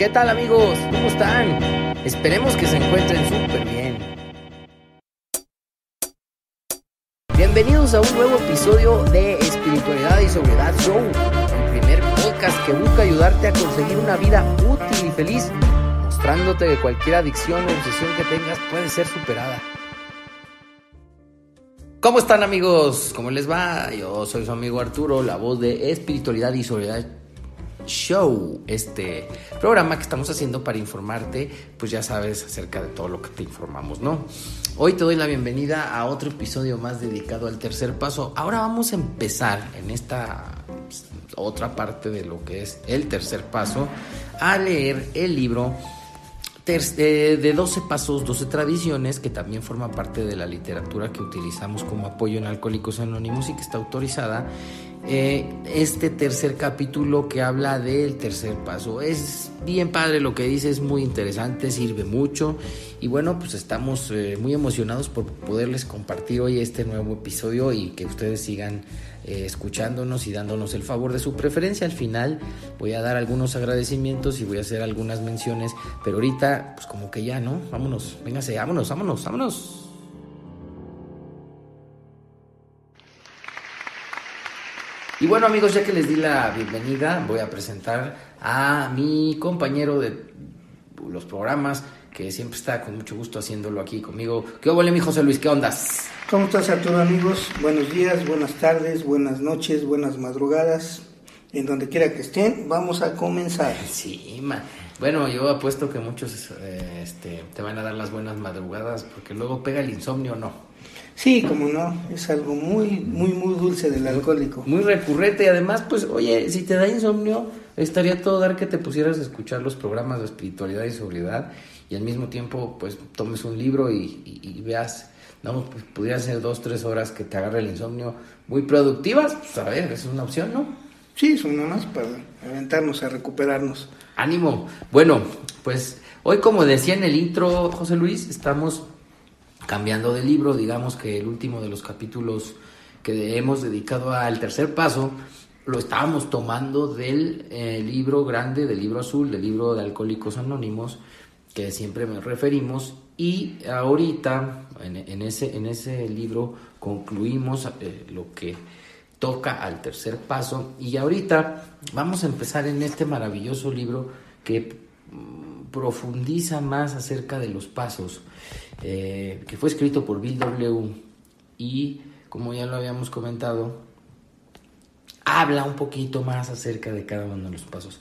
¿Qué tal amigos? ¿Cómo están? Esperemos que se encuentren súper bien. Bienvenidos a un nuevo episodio de Espiritualidad y Sobriedad Show, el primer podcast que busca ayudarte a conseguir una vida útil y feliz, mostrándote que cualquier adicción o obsesión que tengas puede ser superada. ¿Cómo están amigos? ¿Cómo les va? Yo soy su amigo Arturo, la voz de Espiritualidad y Sobriedad Show, este programa que estamos haciendo para informarte, pues ya sabes acerca de todo lo que te informamos, ¿no? Hoy te doy la bienvenida a otro episodio más dedicado al tercer paso. Ahora vamos a empezar en esta pues, otra parte de lo que es el tercer paso a leer el libro eh, de 12 pasos, 12 tradiciones, que también forma parte de la literatura que utilizamos como apoyo en Alcohólicos Anónimos y que está autorizada. Eh, este tercer capítulo que habla del tercer paso. Es bien padre lo que dice, es muy interesante, sirve mucho y bueno, pues estamos eh, muy emocionados por poderles compartir hoy este nuevo episodio y que ustedes sigan eh, escuchándonos y dándonos el favor de su preferencia. Al final voy a dar algunos agradecimientos y voy a hacer algunas menciones, pero ahorita pues como que ya, ¿no? Vámonos, véngase, vámonos, vámonos, vámonos. Y bueno amigos, ya que les di la bienvenida, voy a presentar a mi compañero de los programas, que siempre está con mucho gusto haciéndolo aquí conmigo. ¿Qué huele mi José Luis? ¿Qué ondas? ¿Cómo estás Arturo amigos? Buenos días, buenas tardes, buenas noches, buenas madrugadas, en donde quiera que estén, vamos a comenzar. Sí, ma. Bueno, yo apuesto que muchos eh, este, te van a dar las buenas madrugadas porque luego pega el insomnio, ¿no? Sí, como no, es algo muy, muy, muy dulce del alcohólico. Muy recurrente y además, pues, oye, si te da insomnio, estaría todo dar que te pusieras a escuchar los programas de espiritualidad y sobriedad y al mismo tiempo, pues, tomes un libro y veas no, pues pudiera ser dos, tres horas que te agarre el insomnio muy productivas, pues a ver, es una opción, ¿no? Sí, son nada más para aventarnos a recuperarnos. Ánimo. Bueno, pues hoy como decía en el intro José Luis, estamos cambiando de libro, digamos que el último de los capítulos que hemos dedicado al tercer paso, lo estábamos tomando del eh, libro grande, del libro azul, del libro de Alcohólicos Anónimos, que siempre me referimos, y ahorita en, ese, en ese libro concluimos eh, lo que toca al tercer paso y ahorita vamos a empezar en este maravilloso libro que mm, profundiza más acerca de los pasos, eh, que fue escrito por Bill W. Y como ya lo habíamos comentado, habla un poquito más acerca de cada uno de los pasos.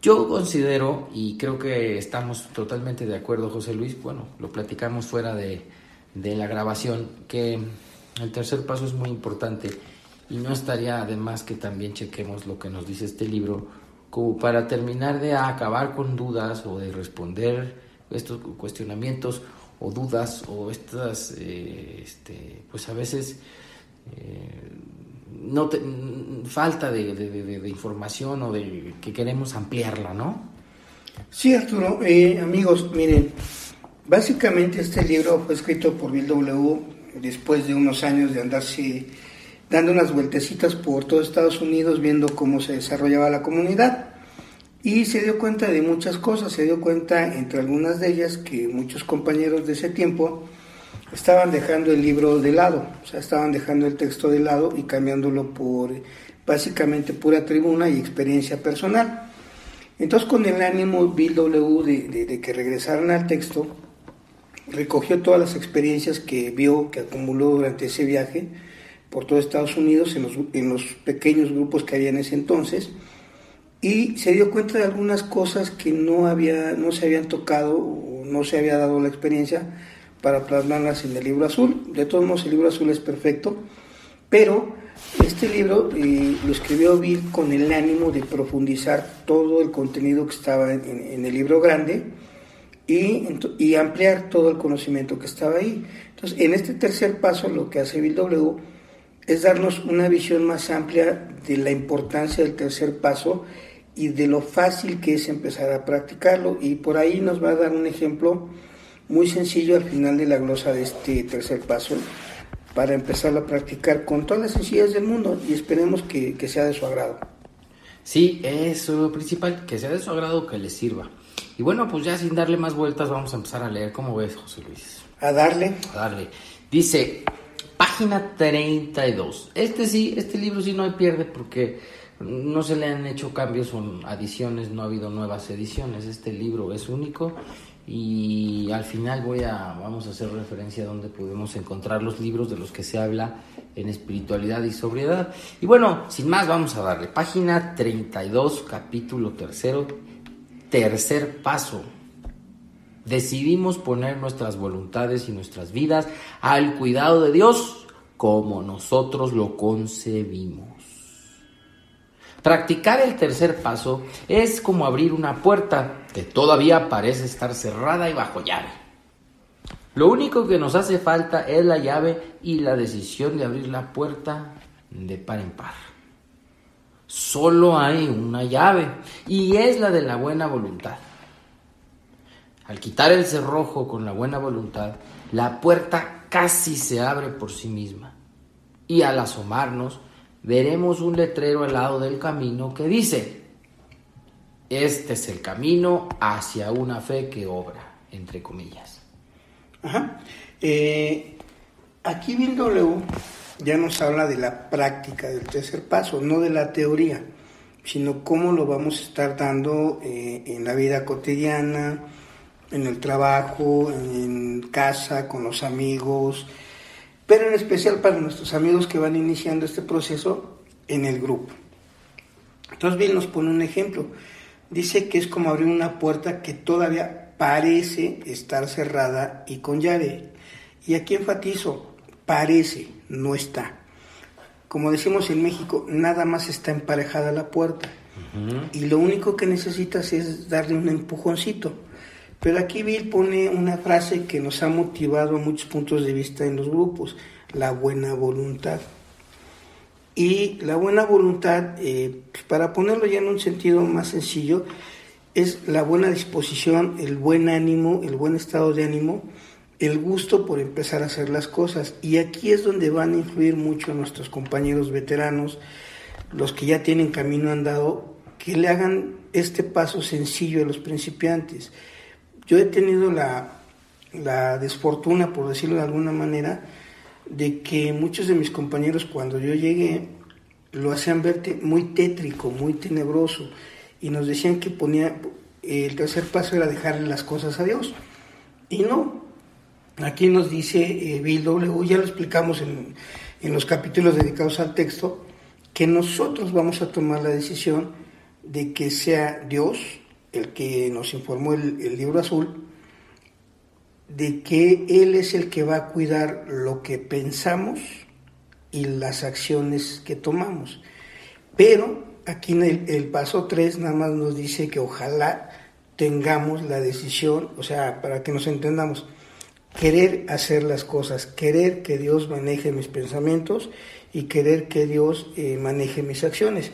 Yo considero, y creo que estamos totalmente de acuerdo, José Luis, bueno, lo platicamos fuera de, la grabación, que el tercer paso es muy importante y no estaría además que también chequemos lo que nos dice este libro, como para terminar de acabar con dudas o de responder estos cuestionamientos o dudas o estas, eh, este, pues a veces... Eh, no falta de, información o de que queremos ampliarla, ¿no? Sí, Arturo. Eh, amigos, miren, básicamente este libro fue escrito por Bill W. después de unos años de andarse dando unas vueltecitas por todo Estados Unidos viendo cómo se desarrollaba la comunidad y se dio cuenta de muchas cosas, se dio cuenta entre algunas de ellas que muchos compañeros de ese tiempo estaban dejando el libro de lado, o sea, estaban dejando el texto de lado y cambiándolo por básicamente pura tribuna y experiencia personal. Entonces, con el ánimo Bill W de, que regresaran al texto, recogió todas las experiencias que vio, que acumuló durante ese viaje por todo Estados Unidos, en los, en los pequeños grupos que había en ese entonces, y se dio cuenta de algunas cosas que no, había, no se habían tocado o no se había dado la experiencia para plasmarlas en el libro azul. De todos modos, el libro azul es perfecto, pero este libro eh, lo escribió Bill con el ánimo de profundizar todo el contenido que estaba en, el libro grande y, y, ampliar todo el conocimiento que estaba ahí. Entonces, en este tercer paso, lo que hace Bill W es darnos una visión más amplia de la importancia del tercer paso y de lo fácil que es empezar a practicarlo. Y por ahí nos va a dar un ejemplo muy sencillo al final de la glosa de este tercer paso para empezar a practicar con todas las sencillez del mundo y esperemos que, sea de su agrado. Sí, eso es lo principal, que sea de su agrado, que le sirva. Y bueno, pues ya sin darle más vueltas, vamos a empezar a leer. ¿Cómo ves, José Luis? A darle. A darle. Dice, página 32. Este sí, este libro sí no hay pierde porque no se le han hecho cambios o adiciones, no ha habido nuevas ediciones. Este libro es único y al final voy a vamos a hacer referencia a donde podemos encontrar los libros de los que se habla en espiritualidad y sobriedad. Y bueno, sin más vamos a darle página 32, capítulo tercero, tercer paso. Decidimos poner nuestras voluntades y nuestras vidas al cuidado de Dios como nosotros lo concebimos. Practicar el tercer paso es como abrir una puerta que todavía parece estar cerrada y bajo llave. Lo único que nos hace falta es la llave y la decisión de abrir la puerta de par en par. Solo hay una llave y es la de la buena voluntad. Al quitar el cerrojo con la buena voluntad, la puerta casi se abre por sí misma. Y al asomarnos, veremos un letrero al lado del camino que dice, este es el camino hacia una fe que obra, entre comillas. Ajá. Eh, aquí Bill W ya nos habla de la práctica del tercer paso, no de la teoría, sino cómo lo vamos a estar dando eh, en la vida cotidiana, en el trabajo, en casa, con los amigos, pero en especial para nuestros amigos que van iniciando este proceso en el grupo. Entonces bien nos pone un ejemplo. Dice que es como abrir una puerta que todavía parece estar cerrada y con llave. Y aquí enfatizo, parece, no está. Como decimos en México, nada más está emparejada la puerta. Y lo único que necesitas es darle un empujoncito. Pero aquí Bill pone una frase que nos ha motivado a muchos puntos de vista en los grupos, la buena voluntad. Y la buena voluntad, eh, pues, para ponerlo ya en un sentido más sencillo, es la buena disposición, el buen ánimo, el buen estado de ánimo, el gusto por empezar a hacer las cosas. Y aquí es donde van a influir mucho nuestros compañeros veteranos, los que ya tienen camino andado, que le hagan este paso sencillo a los principiantes. Yo he tenido la, desfortuna, por decirlo de alguna manera, de que muchos de mis compañeros cuando yo llegué lo hacían verte muy tétrico, muy tenebroso, y nos decían que ponía, el tercer paso era dejarle las cosas a Dios. Y no, aquí nos dice eh, Bill W, ya lo explicamos en, en los capítulos dedicados al texto, que nosotros vamos a tomar la decisión de que sea Dios el que nos informó el, libro azul, de que Él es el que va a cuidar lo que pensamos y las acciones que tomamos. Pero aquí en el, paso 3 nada más nos dice que ojalá tengamos la decisión, o sea, para que nos entendamos, querer hacer las cosas, querer que Dios maneje mis pensamientos y querer que Dios eh, maneje mis acciones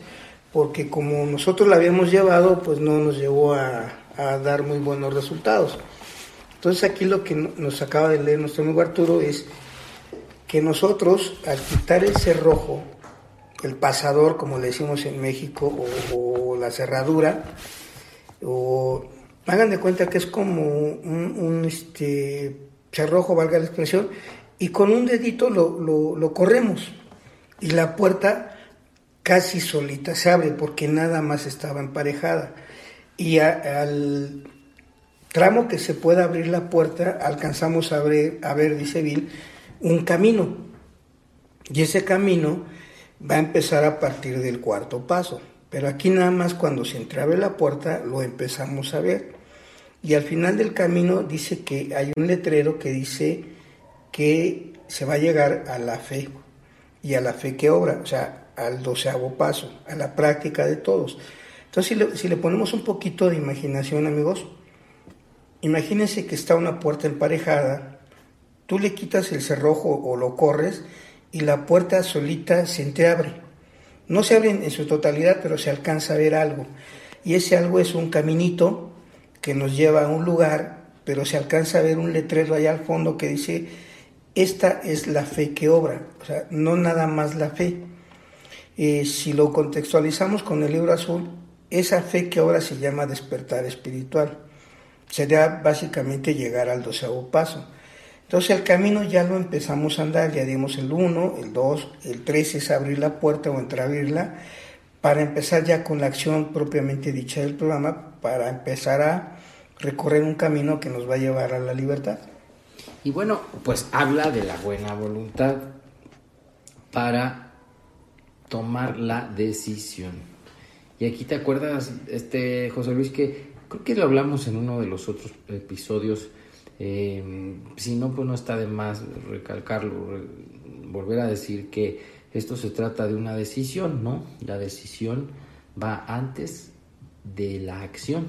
porque como nosotros la habíamos llevado, pues no nos llevó a, dar muy buenos resultados. Entonces aquí lo que nos acaba de leer nuestro amigo Arturo es que nosotros al quitar el cerrojo, el pasador, como le decimos en México, o, la cerradura, o hagan de cuenta que es como un, este, cerrojo, valga la expresión, y con un dedito lo, lo corremos y la puerta casi solita se abre porque nada más estaba emparejada. Y al tramo que se pueda abrir la puerta, alcanzamos a ver, a ver, dice Bill, un camino. Y ese camino va a empezar a partir del cuarto paso. Pero aquí nada más cuando se entreabre la puerta lo empezamos a ver. Y al final del camino dice que hay un letrero que dice que se va a llegar a la fe y a la fe que obra. O sea, al doceavo paso, a la práctica de todos. Entonces, si le, ponemos un poquito de imaginación, amigos, imagínense que está una puerta emparejada, tú le quitas el cerrojo o lo corres y la puerta solita se entreabre. No se abre en su totalidad, pero se alcanza a ver algo. Y ese algo es un caminito que nos lleva a un lugar, pero se alcanza a ver un letrero allá al fondo que dice, esta es la fe que obra, o sea, no nada más la fe. Si lo contextualizamos con el libro azul, esa fe que ahora se llama despertar espiritual, sería básicamente llegar al doceavo paso. Entonces el camino ya lo empezamos a andar, ya dimos el 1, el 2, el 3 es abrir la puerta o entreabrirla para empezar ya con la acción propiamente dicha del programa, para empezar a recorrer un camino que nos va a llevar a la libertad. Y bueno, pues habla de la buena voluntad para tomar la decisión. Y aquí te acuerdas, este José Luis, que creo que lo hablamos en uno de los otros episodios. Eh, si no, pues no está de más recalcarlo, volver a decir que esto se trata de una decisión, ¿no? La decisión va antes de la acción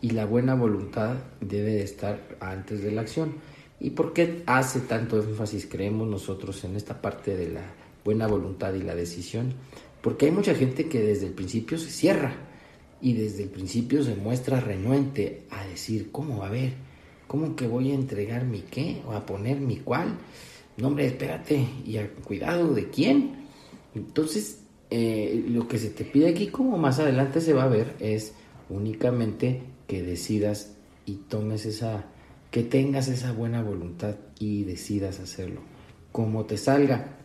y la buena voluntad debe de estar antes de la acción. ¿Y por qué hace tanto énfasis, creemos nosotros, en esta parte de la buena voluntad y la decisión? Porque hay mucha gente que desde el principio se cierra y desde el principio se muestra renuente a decir, ¿cómo va a ver? ¿Cómo que voy a entregar mi qué? ¿O a poner mi cuál? No, hombre, espérate, y a cuidado de quién. Entonces, eh, lo que se te pide aquí, como más adelante se va a ver, es únicamente que decidas y tomes esa, que tengas esa buena voluntad y decidas hacerlo. Como te salga.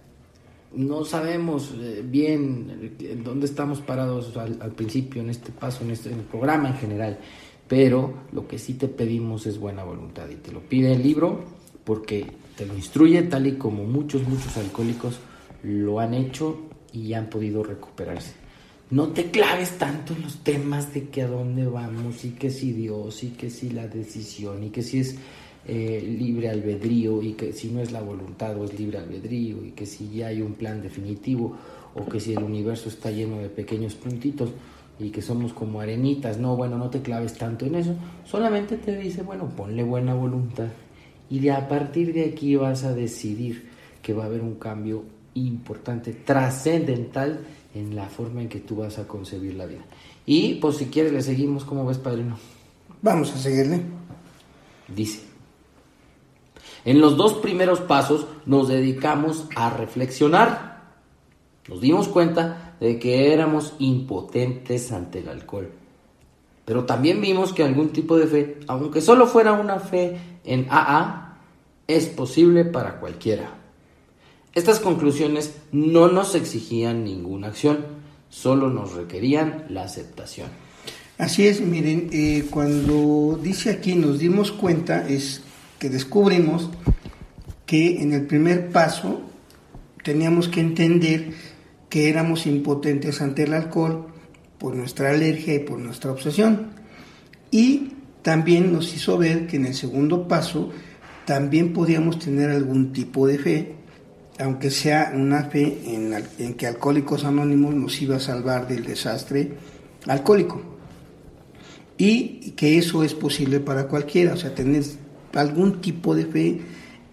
No sabemos eh, bien dónde estamos parados al, principio, en este paso, en este programa en general, pero lo que sí te pedimos es buena voluntad y te lo pide el libro porque te lo instruye tal y como muchos, muchos alcohólicos lo han hecho y han podido recuperarse. No te claves tanto en los temas de que a dónde vamos y que si Dios y que si la decisión y que si es eh, libre albedrío y que si no es la voluntad o es libre albedrío y que si ya hay un plan definitivo o que si el universo está lleno de pequeños puntitos y que somos como arenitas, no, bueno, no te claves tanto en eso, solamente te dice, bueno, ponle buena voluntad y de a partir de aquí vas a decidir que va a haber un cambio importante, trascendental en la forma en que tú vas a concebir la vida. Y pues si quieres le seguimos, ¿cómo ves, padrino? Vamos a seguirle. Dice, en los dos primeros pasos nos dedicamos a reflexionar. Nos dimos cuenta de que éramos impotentes ante el alcohol. Pero también vimos que algún tipo de fe, aunque solo fuera una fe en AA, es posible para cualquiera. Estas conclusiones no nos exigían ninguna acción, solo nos requerían la aceptación. Así es, miren, eh, cuando dice aquí nos dimos cuenta es descubrimos que en el primer paso teníamos que entender que éramos impotentes ante el alcohol por nuestra alergia y por nuestra obsesión. Y también nos hizo ver que en el segundo paso también podíamos tener algún tipo de fe aunque sea una fe en, que Alcohólicos Anónimos nos iba a salvar del desastre alcohólico. Y que eso es posible para cualquiera, o sea, tener algún tipo de fe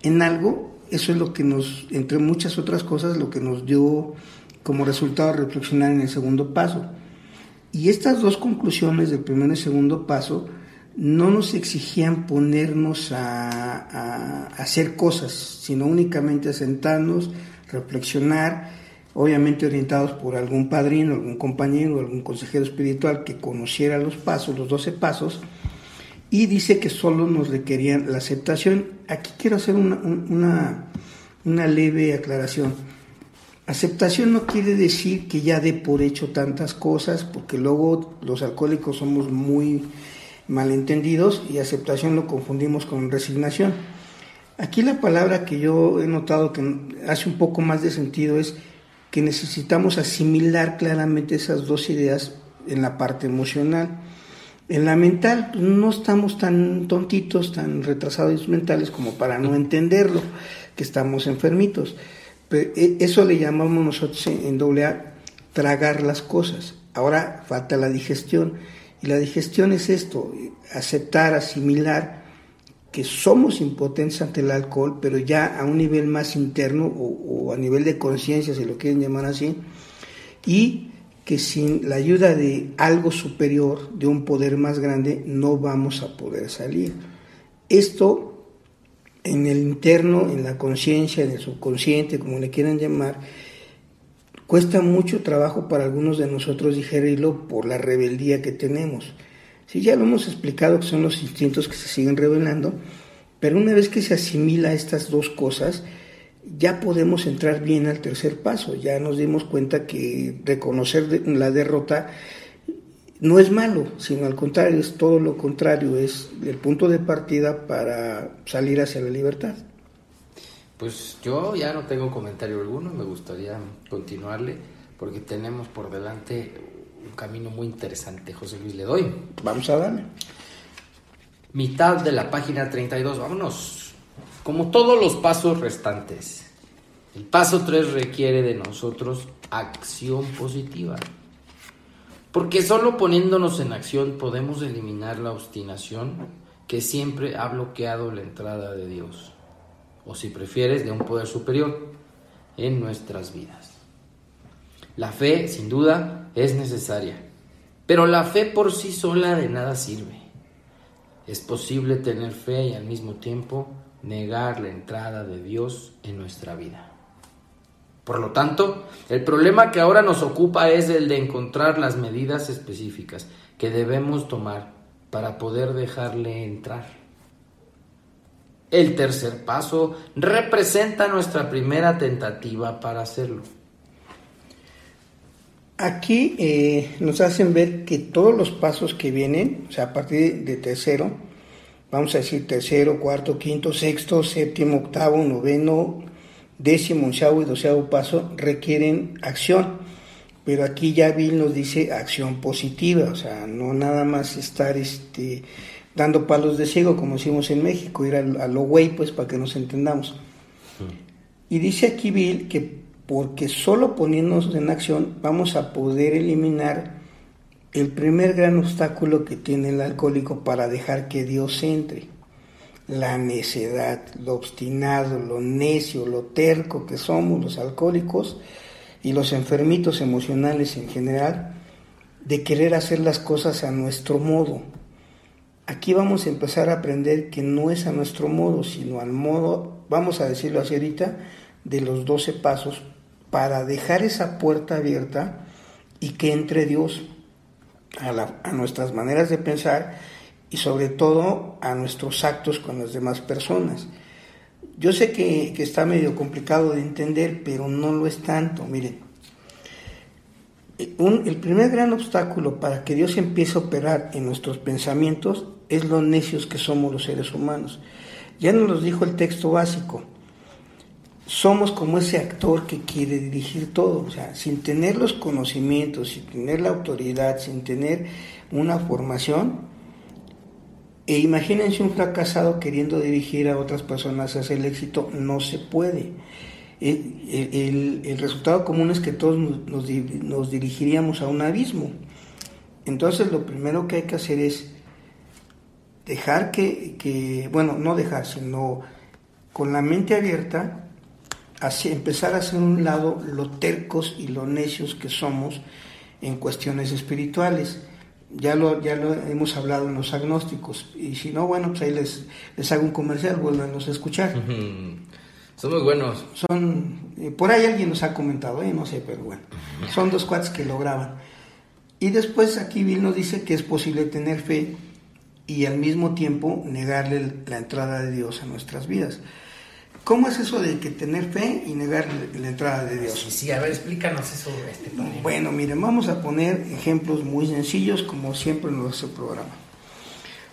en algo, eso es lo que nos, entre muchas otras cosas, lo que nos dio como resultado reflexionar en el segundo paso. Y estas dos conclusiones del primer y segundo paso, no nos exigían ponernos a, hacer cosas, sino únicamente a sentarnos, reflexionar, obviamente orientados por algún padrino, algún compañero, algún consejero espiritual que conociera los pasos, los 12 pasos, y dice que solo nos requerían la aceptación. Aquí quiero hacer una, una, una leve aclaración. Aceptación no quiere decir que ya dé por hecho tantas cosas, porque luego los alcohólicos somos muy malentendidos y aceptación lo confundimos con resignación. Aquí la palabra que yo he notado que hace un poco más de sentido es que necesitamos asimilar claramente esas dos ideas en la parte emocional. En la mental pues, no estamos tan tontitos, tan retrasados mentales como para no entenderlo, que estamos enfermitos. Pero e, eso le llamamos nosotros en doble A tragar las cosas. Ahora falta la digestión y la digestión es esto, aceptar, asimilar que somos impotentes ante el alcohol, pero ya a un nivel más interno o, a nivel de conciencia, si lo quieren llamar así, y que sin la ayuda de algo superior, de un poder más grande, no vamos a poder salir. Esto en el interno, en la conciencia, en el subconsciente, como le quieran llamar, Cuesta mucho trabajo para algunos de nosotros digerirlo por la rebeldía que tenemos. Sí, ya lo hemos explicado que son los instintos que se siguen revelando, pero una vez que se asimila estas dos cosas, ya podemos entrar bien al tercer paso. Ya nos dimos cuenta que reconocer la derrota no es malo, sino al contrario, es todo lo contrario, es el punto de partida para salir hacia la libertad. Pues yo ya no tengo comentario alguno, me gustaría continuarle porque tenemos por delante un camino muy interesante. José Luis, le doy. Vamos a darle. Mitad de la página 32, vámonos. Como todos los pasos restantes, el paso 3 requiere de nosotros acción positiva. Porque solo poniéndonos en acción podemos eliminar la obstinación que siempre ha bloqueado la entrada de Dios o si prefieres, de un poder superior en nuestras vidas. La fe, sin duda, es necesaria, pero la fe por sí sola de nada sirve. Es posible tener fe y al mismo tiempo negar la entrada de Dios en nuestra vida. Por lo tanto, el problema que ahora nos ocupa es el de encontrar las medidas específicas que debemos tomar para poder dejarle entrar. El tercer paso representa nuestra primera tentativa para hacerlo. Aquí eh, nos hacen ver que todos los pasos que vienen, o sea, a partir de tercero, vamos a decir tercero, cuarto, quinto, sexto, séptimo, octavo, noveno, décimo, onceavo y doceavo paso, requieren acción. Pero aquí ya Bill nos dice acción positiva, o sea, no nada más estar este, dando palos de ciego, como decimos en México, ir a, lo güey, pues para que nos entendamos. Y dice aquí Bill que porque solo poniéndonos en acción vamos a poder eliminar el primer gran obstáculo que tiene el alcohólico para dejar que Dios entre. La necedad, lo obstinado, lo necio, lo terco que somos los alcohólicos y los enfermitos emocionales en general, de querer hacer las cosas a nuestro modo, Aquí vamos a empezar a aprender que no es a nuestro modo, sino al modo, vamos a decirlo así ahorita, de los doce pasos para dejar esa puerta abierta y que entre Dios a, nuestras maneras de pensar y sobre todo a nuestros actos con las demás personas. Yo sé que, que está medio complicado de entender, pero no lo es tanto. Miren, el primer gran obstáculo para que Dios empiece a operar en nuestros pensamientos es lo necios que somos los seres humanos. Ya nos lo dijo el texto básico. Somos como ese actor que quiere dirigir todo, o sea, sin tener los conocimientos, sin tener la autoridad, sin tener una formación. E imagínense un fracasado queriendo dirigir a otras personas hacia el éxito, no se puede el, resultado común es que todos nos, dirigiríamos a un abismo. Entonces lo primero que hay que hacer es dejar que, bueno, no dejar, sino con la mente abierta, empezar a hacer un lado lo tercos y lo necios que somos en cuestiones espirituales. Ya lo, ya lo hemos hablado en los agnósticos. Y si no, bueno, pues ahí les, les hago un comercial, vuelvanos a escuchar. Son muy buenos. Son, eh, por ahí alguien nos ha comentado, eh, no sé, pero bueno, son dos cuates que lo graban. Y después aquí Bill nos dice que es posible tener fe y al mismo tiempo negarle la entrada de Dios a nuestras vidas. ¿Cómo es eso de que tener fe y negar la entrada de Dios? Sí, sí, a ver, explícanos eso. Este bueno, miren, vamos a poner ejemplos muy sencillos como siempre hace el programa.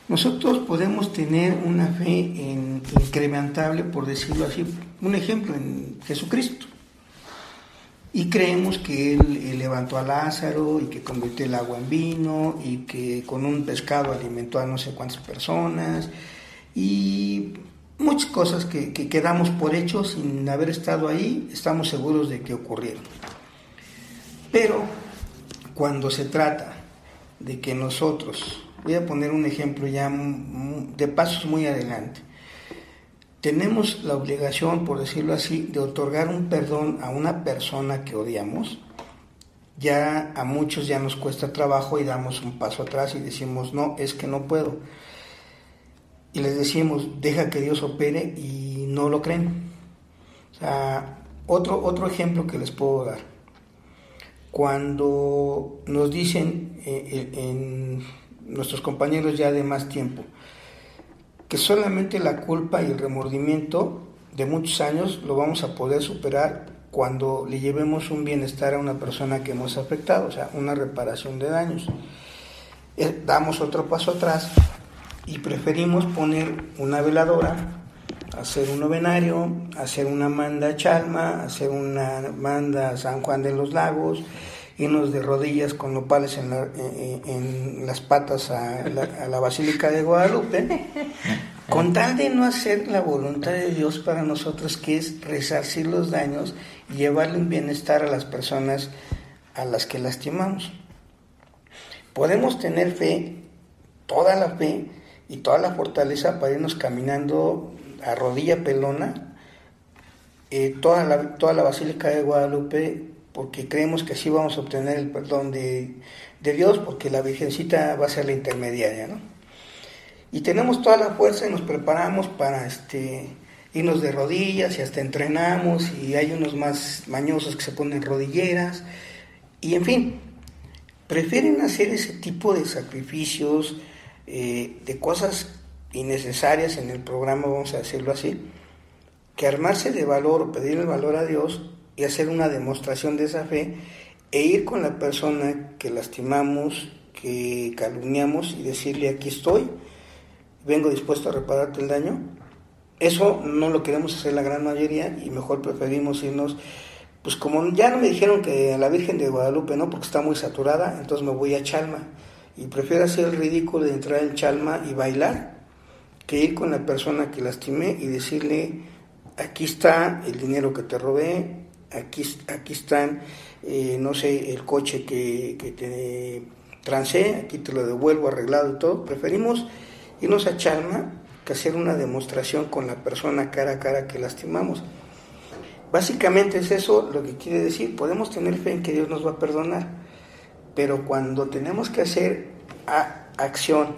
Nosotros podemos tener una fe incrementable, por decirlo así, un ejemplo en Jesucristo. Y creemos que Él, levantó a Lázaro y que convirtió el agua en vino y que con un pescado alimentó a no sé cuántas personas y muchas cosas que, que quedamos por hecho sin haber estado ahí, estamos seguros de que ocurrieron. Pero cuando se trata de que nosotros Voy a poner un ejemplo ya de pasos muy adelante. Tenemos la obligación, por decirlo así, de otorgar un perdón a una persona que odiamos. Ya a muchos ya nos cuesta trabajo y damos un paso atrás y decimos, no, es que no puedo. Y les decimos, deja que Dios opere y no lo creen. Otro, otro ejemplo que les puedo dar. cuando nos dicen eh, en nuestros compañeros ya de más tiempo que solamente la culpa y el remordimiento de muchos años lo vamos a poder superar cuando le llevemos un bienestar a una persona que hemos afectado, o sea, una reparación de daños. Eh, damos otro paso atrás y preferimos poner una veladora, hacer un novenario, hacer una manda a Chalma, hacer una manda a San Juan de los Lagos, irnos de rodillas con nopales en, en, las patas a la, a la, Basílica de Guadalupe, con tal de no hacer la voluntad de Dios para nosotros, que es resarcir los daños y llevarle un bienestar a las personas a las que lastimamos. Podemos tener fe, toda la fe y toda la fortaleza para irnos caminando a rodilla pelona eh, toda, la, toda la Basílica de Guadalupe porque creemos que así vamos a obtener el perdón de, Dios, porque la Virgencita va a ser la intermediaria, ¿no? Y tenemos toda la fuerza y nos preparamos para este, irnos de rodillas y hasta entrenamos y hay unos más mañosos que se ponen rodilleras y en fin, prefieren hacer ese tipo de sacrificios, eh, de cosas innecesarias en el programa, vamos a decirlo así, que armarse de valor o pedir el valor a Dios y hacer una demostración de esa fe e ir con la persona que lastimamos, que calumniamos y decirle aquí estoy, vengo dispuesto a repararte el daño. Eso no lo queremos hacer la gran mayoría y mejor preferimos irnos, pues como ya no me dijeron que a la Virgen de Guadalupe no, porque está muy saturada, entonces me voy a Chalma y prefiero hacer el ridículo de entrar en Chalma y bailar que ir con la persona que lastimé y decirle aquí está el dinero que te robé, aquí, aquí están, eh, no sé, el coche que, te trancé, aquí te lo devuelvo arreglado y todo. Preferimos irnos a Chalma que hacer una demostración con la persona cara a cara que lastimamos. Básicamente es eso lo que quiere decir, podemos tener fe en que Dios nos va a perdonar, pero cuando tenemos que hacer acción,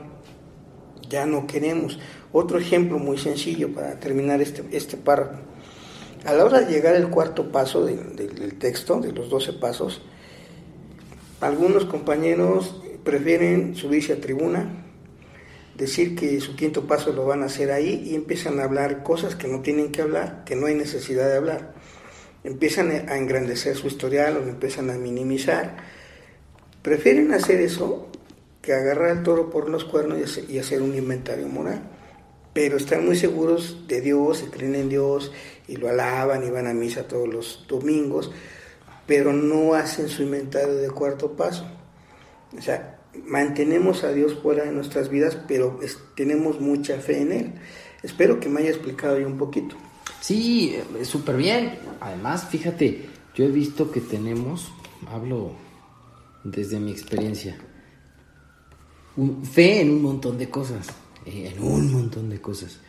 ya no queremos. Otro ejemplo muy sencillo para terminar este, este párrafo. A la hora de llegar al cuarto paso del texto, de los doce pasos, algunos compañeros prefieren subirse a tribuna, decir que su quinto paso lo van a hacer ahí y empiezan a hablar cosas que no tienen que hablar, que no hay necesidad de hablar. Empiezan a engrandecer su historial o empiezan a minimizar. Prefieren hacer eso que agarrar al toro por los cuernos y hacer un inventario moral pero están muy seguros de Dios, se creen en Dios y lo alaban y van a misa todos los domingos, pero no hacen su inventario de cuarto paso. O sea, mantenemos a Dios fuera de nuestras vidas, pero tenemos mucha fe en Él. Espero que me haya explicado yo un poquito. Sí, súper bien. Además, fíjate, yo he visto que tenemos, hablo desde mi experiencia, fe en un montón de cosas eh, en un montón de cosas.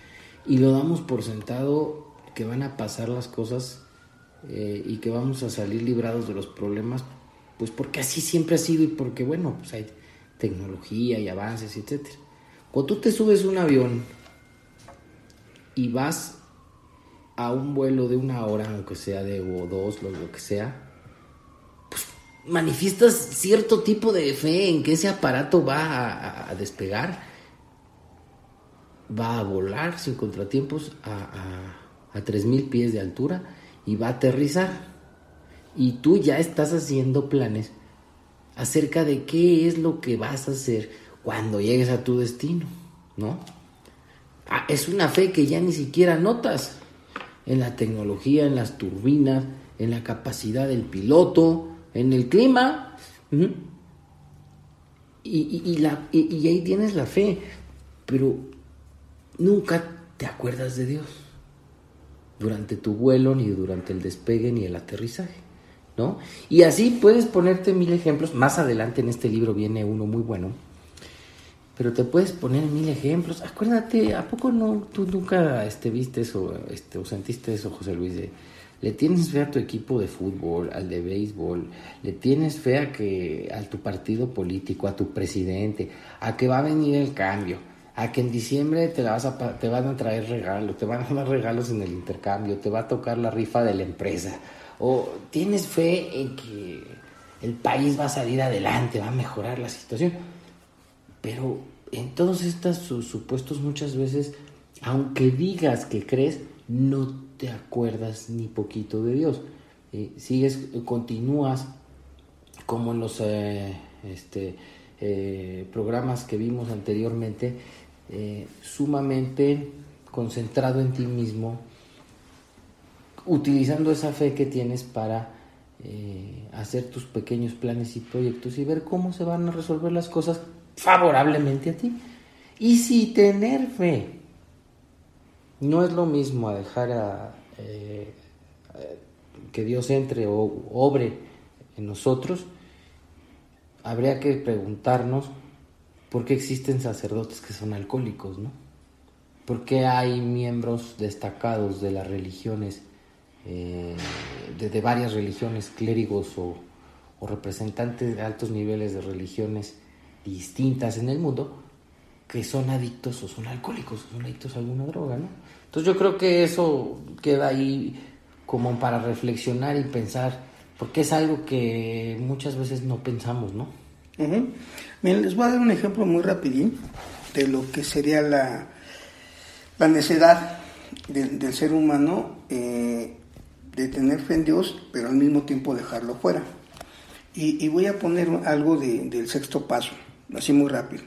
Y lo damos por sentado que van a pasar las cosas eh, y que vamos a salir librados de los problemas, pues porque así siempre ha sido y porque, bueno, pues hay tecnología y avances, etc. Cuando tú te subes un avión y vas a un vuelo de una hora, aunque sea de o dos, lo, que sea, manifiestas cierto tipo de fe en que ese aparato va a despegar va a volar sin contratiempos a, a, a 3.000 pies de altura y va a aterrizar. Y tú ya estás haciendo planes acerca de qué es lo que vas a hacer cuando llegues a tu destino, ¿no? Ah, es una fe que ya ni siquiera notas en la tecnología, en las turbinas, en la capacidad del piloto, en el clima. y, la, y ahí tienes la fe, pero nunca te acuerdas de Dios durante tu vuelo, ni durante el despegue, ni el aterrizaje, ¿no? Y así puedes ponerte mil ejemplos. Más adelante en este libro viene uno muy bueno, pero te puedes poner mil ejemplos. Acuérdate, ¿a poco no tú nunca este, viste eso, este, o sentiste eso, José Luis? Le tienes fe a tu equipo de fútbol, al de béisbol, le tienes fe a que a tu partido político, a tu presidente, a que va a venir el cambio a que en diciembre te, vas a, te van a traer regalos, te van a dar regalos en el intercambio, te va a tocar la rifa de la empresa. O tienes fe en que el país va a salir adelante, va a mejorar la situación. Pero en todos estos supuestos muchas veces, aunque digas que crees, no te acuerdas ni poquito de Dios. Eh, sigues, continúas como en los eh, este, eh, programas que vimos anteriormente, sumamente concentrado en ti mismo, utilizando esa fe que tienes para hacer tus pequeños planes y proyectos y ver cómo se van a resolver las cosas favorablemente a ti. Y si tener fe no es lo mismo a dejar a, eh, que Dios entre o obre en nosotros, habría que preguntarnos por qué existen sacerdotes que son alcohólicos, ¿no? ¿Por qué hay miembros destacados de las religiones, eh, de, varias religiones, clérigos o, o representantes de altos niveles de religiones distintas en el mundo, que son adictos o son alcohólicos, son adictos a alguna droga, ¿no? Entonces yo creo que eso queda ahí como para reflexionar y pensar, porque es algo que muchas veces no pensamos, ¿no? Miren, les voy a dar un ejemplo muy rapidín de lo que sería la, la necedad del ser humano eh, de tener fe en Dios, pero al mismo tiempo dejarlo fuera. Y, voy a poner algo del sexto paso, así muy rápido.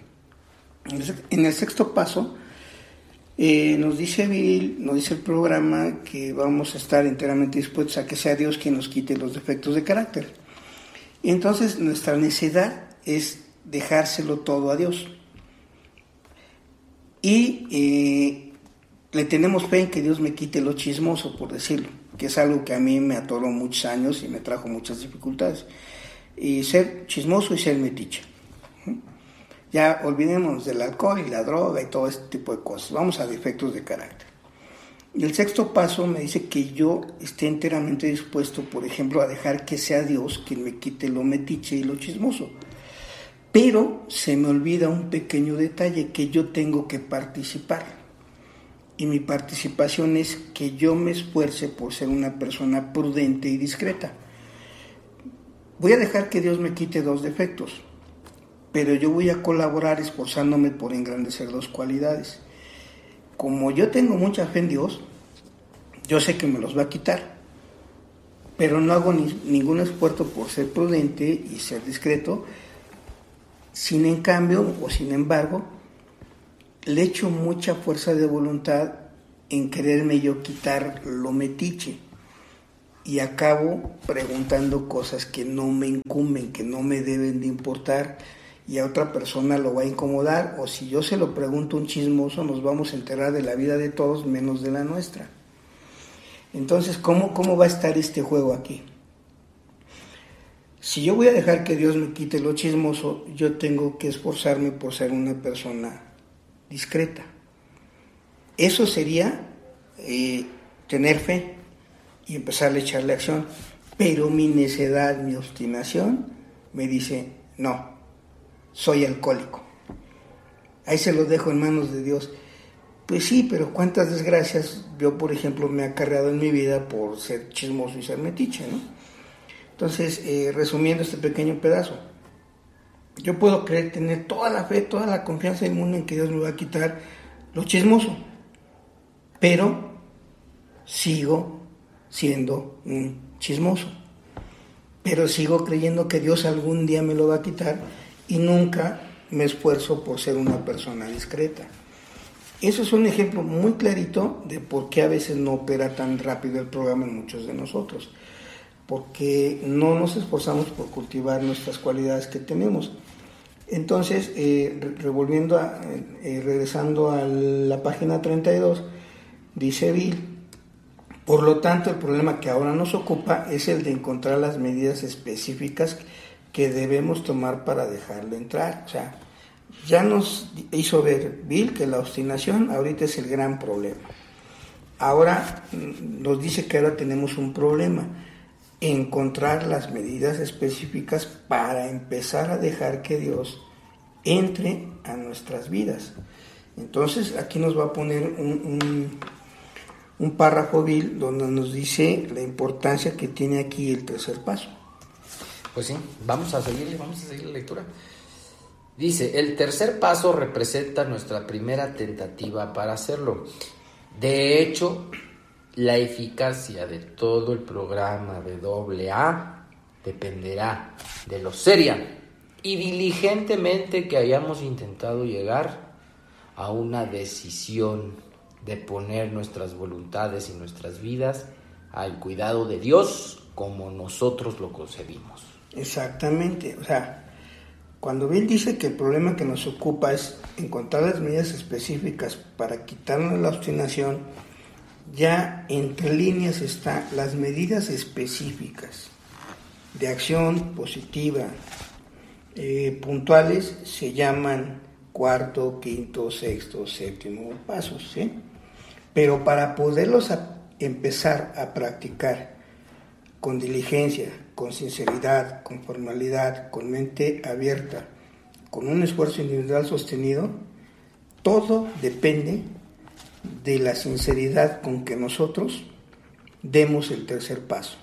En el sexto paso, eh, nos dice Bill, nos dice el programa que vamos a estar enteramente dispuestos a que sea Dios quien nos quite los defectos de carácter. Entonces nuestra necesidad es dejárselo todo a Dios. Y eh, le tenemos fe en que Dios me quite lo chismoso, por decirlo, que es algo que a mí me atoró muchos años y me trajo muchas dificultades. Y ser chismoso y ser metiche. Ya olvidemos del alcohol y la droga y todo este tipo de cosas. Vamos a defectos de carácter. Y el sexto paso me dice que yo esté enteramente dispuesto, por ejemplo, a dejar que sea Dios quien me quite lo metiche y lo chismoso. Pero se me olvida un pequeño detalle que yo tengo que participar. Y mi participación es que yo me esfuerce por ser una persona prudente y discreta. Voy a dejar que Dios me quite dos defectos pero yo voy a colaborar esforzándome por engrandecer dos cualidades. Como yo tengo mucha fe en Dios, yo sé que me los va a quitar, pero no hago ningún esfuerzo por ser prudente y ser discreto, sin en cambio o sin embargo, le echo mucha fuerza de voluntad en quererme yo quitar lo metiche y acabo preguntando cosas que no me incumben, que no me deben de importar, y a otra persona lo va a incomodar o si yo se lo pregunto un chismoso nos vamos a enterar de la vida de todos menos de la nuestra. Entonces, ¿cómo, cómo va a estar este juego aquí? Si yo voy a dejar que Dios me quite lo chismoso, yo tengo que esforzarme por ser una persona discreta. Eso sería eh, tener fe y empezar a echarle acción. Pero mi necedad, mi obstinación me dice, no, soy alcohólico. Ahí se lo dejo en manos de Dios. Pues sí, pero cuántas desgracias yo, por ejemplo, me he acarreado en mi vida por ser chismoso y ser metiche, ¿no? Entonces, eh, resumiendo este pequeño pedazo, yo puedo creer, tener toda la fe, toda la confianza del mundo en que Dios me va a quitar lo chismoso, pero sigo siendo un chismoso, pero sigo creyendo que Dios algún día me lo va a quitar y nunca me esfuerzo por ser una persona discreta. Eso es un ejemplo muy clarito de por qué a veces no opera tan rápido el programa en muchos de nosotros, porque no nos esforzamos por cultivar nuestras cualidades que tenemos. Entonces, eh, revolviendo, eh, regresando a la página 32, dice Bill, por lo tanto, el problema que ahora nos ocupa es el de encontrar las medidas específicas que debemos tomar para dejarlo entrar. Ya nos hizo ver Bill que la obstinación ahorita es el gran problema. Ahora mm, nos dice que ahora tenemos un problema, encontrar las medidas específicas para empezar a dejar que Dios entre a nuestras vidas. Entonces aquí nos va a poner un, un párrafo Bill donde nos dice la importancia que tiene aquí el tercer paso. Pues sí, vamos a seguir, vamos a seguir la lectura. Dice, el tercer paso representa nuestra primera tentativa para hacerlo. De hecho, la eficacia de todo el programa de doble A dependerá de lo seria y diligentemente que hayamos intentado llegar a una decisión de poner nuestras voluntades y nuestras vidas al cuidado de Dios como nosotros lo concebimos. Exactamente, o sea, cuando Bill dice que el problema que nos ocupa es encontrar las medidas específicas para quitarnos la obstinación, ya entre líneas están las medidas específicas de acción positiva, eh, puntuales, se llaman cuarto, quinto, sexto, séptimo pasos, ¿sí? Pero para poderlos empezar a practicar con diligencia, con sinceridad, con formalidad, con mente abierta, con un esfuerzo individual sostenido, todo depende de la sinceridad con que nosotros demos el tercer paso.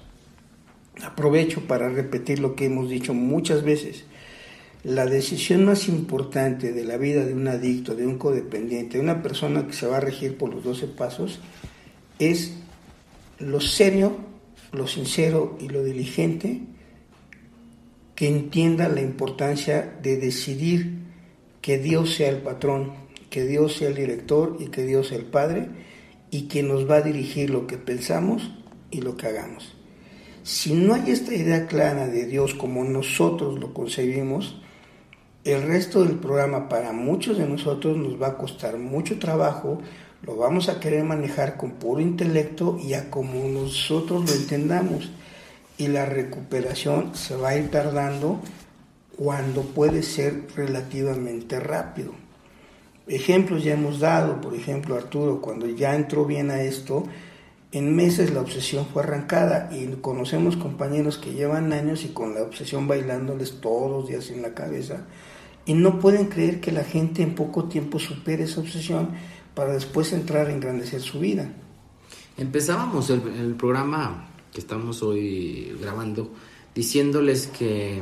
Aprovecho para repetir lo que hemos dicho muchas veces. La decisión más importante de la vida de un adicto, de un codependiente, de una persona que se va a regir por los 12 pasos, es lo serio, lo sincero y lo diligente que entienda la importancia de decidir que Dios sea el patrón, que Dios sea el director y que Dios sea el Padre y que nos va a dirigir lo que pensamos y lo que hagamos. Si no hay esta idea clara de Dios como nosotros lo concebimos, el resto del programa para muchos de nosotros nos va a costar mucho trabajo, lo vamos a querer manejar con puro intelecto y a como nosotros lo entendamos. Y la recuperación se va a ir tardando cuando puede ser relativamente rápido. Ejemplos ya hemos dado, por ejemplo Arturo, cuando ya entró bien a esto, en meses la obsesión fue arrancada y conocemos compañeros que llevan años y con la obsesión bailándoles todos los días en la cabeza y no pueden creer que la gente en poco tiempo supere esa obsesión para después entrar a engrandecer su vida. Empezábamos el, programa que estamos hoy grabando diciéndoles que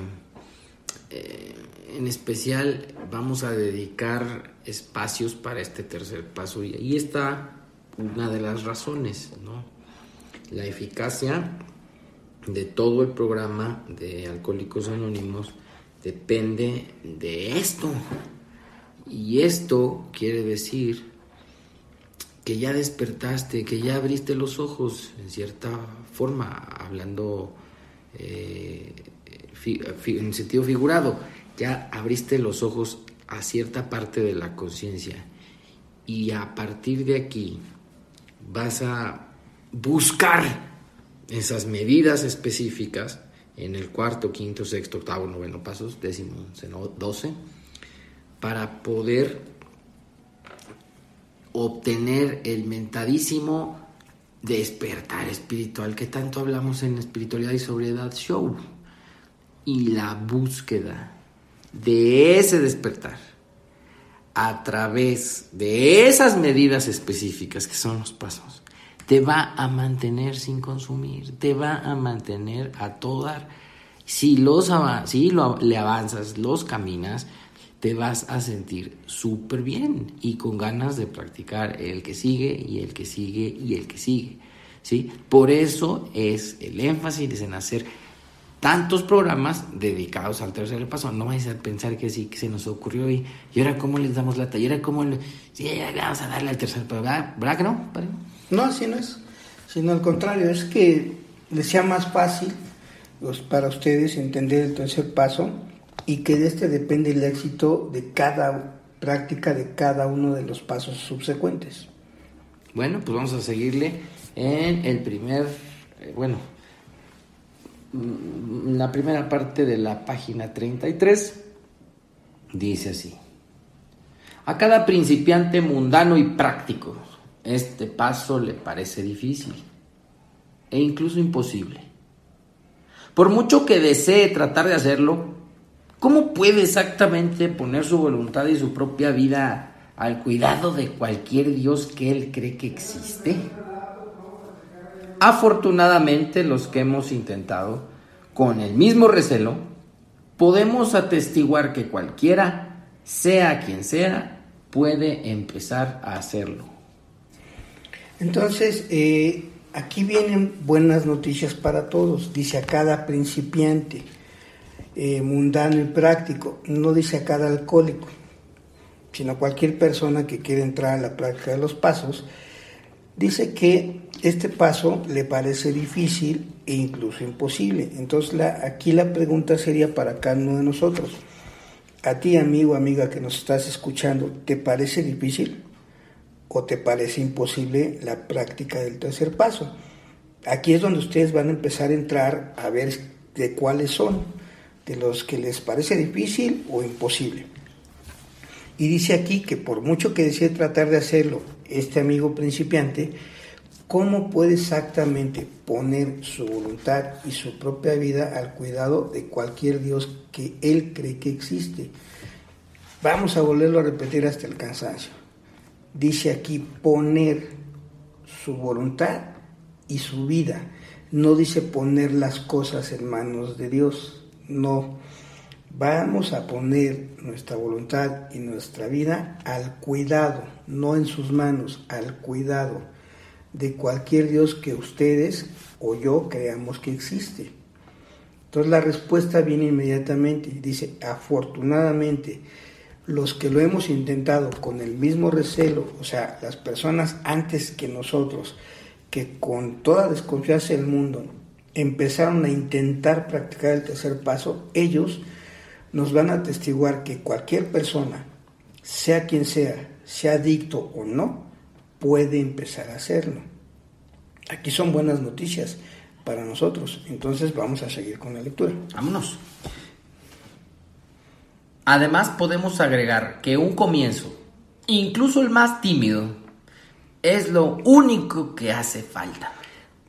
eh, en especial vamos a dedicar espacios para este tercer paso y ahí está una de las razones, ¿no? La eficacia de todo el programa de Alcohólicos Anónimos depende de esto. Y esto quiere decir que ya despertaste, que ya abriste los ojos, en cierta forma, hablando eh, en sentido figurado, ya abriste los ojos a cierta parte de la conciencia. Y a partir de aquí vas a buscar esas medidas específicas en el cuarto, quinto, sexto, octavo, noveno pasos, décimo, doce, para poder obtener el mentadísimo despertar espiritual que tanto hablamos en espiritualidad y sobriedad show. Y la búsqueda de ese despertar a través de esas medidas específicas que son los pasos te va a mantener sin consumir, te va a mantener a toda... Si, los si lo, le avanzas, los caminas, te vas a sentir súper bien y con ganas de practicar el que sigue y el que sigue y el que sigue. ¿sí? Por eso es el énfasis en hacer tantos programas dedicados al tercer paso. No vais a pensar que sí, se nos ocurrió y, y ahora cómo les damos la talla, cómo le, ya vamos a darle al tercer paso. ¿Verdad, que no? No, así no es. Sino al contrario, es que les sea más fácil pues, para ustedes entender el tercer paso y que de este depende el éxito de cada práctica de cada uno de los pasos subsecuentes. Bueno, pues vamos a seguirle en el primer, eh, bueno, mm, la primera parte de la página 33 dice así. A cada principiante mundano y práctico este paso le parece difícil e incluso imposible. Por mucho que desee tratar de hacerlo, ¿cómo puede exactamente poner su voluntad y su propia vida al cuidado de cualquier Dios que él cree que existe? Afortunadamente los que hemos intentado con el mismo recelo, podemos atestiguar que cualquiera, sea quien sea, puede empezar a hacerlo. Entonces, eh, aquí vienen buenas noticias para todos, dice a cada principiante, eh, mundano y práctico, no dice a cada alcohólico, sino cualquier persona que quiera entrar a la práctica de los pasos, dice que este paso le parece difícil e incluso imposible. Entonces aquí la pregunta sería para cada uno de nosotros. A ti, amigo, amiga que nos estás escuchando, ¿te parece difícil? o te parece imposible la práctica del tercer paso. Aquí es donde ustedes van a empezar a entrar a ver de cuáles son, de los que les parece difícil o imposible. Y dice aquí que por mucho que desee tratar de hacerlo este amigo principiante, ¿cómo puede exactamente poner su voluntad y su propia vida al cuidado de cualquier Dios que él cree que existe? Vamos a volverlo a repetir hasta el cansancio dice aquí poner su voluntad y su vida. No dice poner las cosas en manos de Dios. No. Vamos a poner nuestra voluntad y nuestra vida al cuidado, no en sus manos, al cuidado de cualquier Dios que ustedes o yo creamos que existe. Entonces la respuesta viene inmediatamente. Dice, afortunadamente, los que lo hemos intentado con el mismo recelo, o sea, las personas antes que nosotros, que con toda desconfianza del mundo empezaron a intentar practicar el tercer paso, ellos nos van a atestiguar que cualquier persona, sea quien sea, sea adicto o no, puede empezar a hacerlo. Aquí son buenas noticias para nosotros. Entonces vamos a seguir con la lectura. Vámonos. Además podemos agregar que un comienzo, incluso el más tímido, es lo único que hace falta.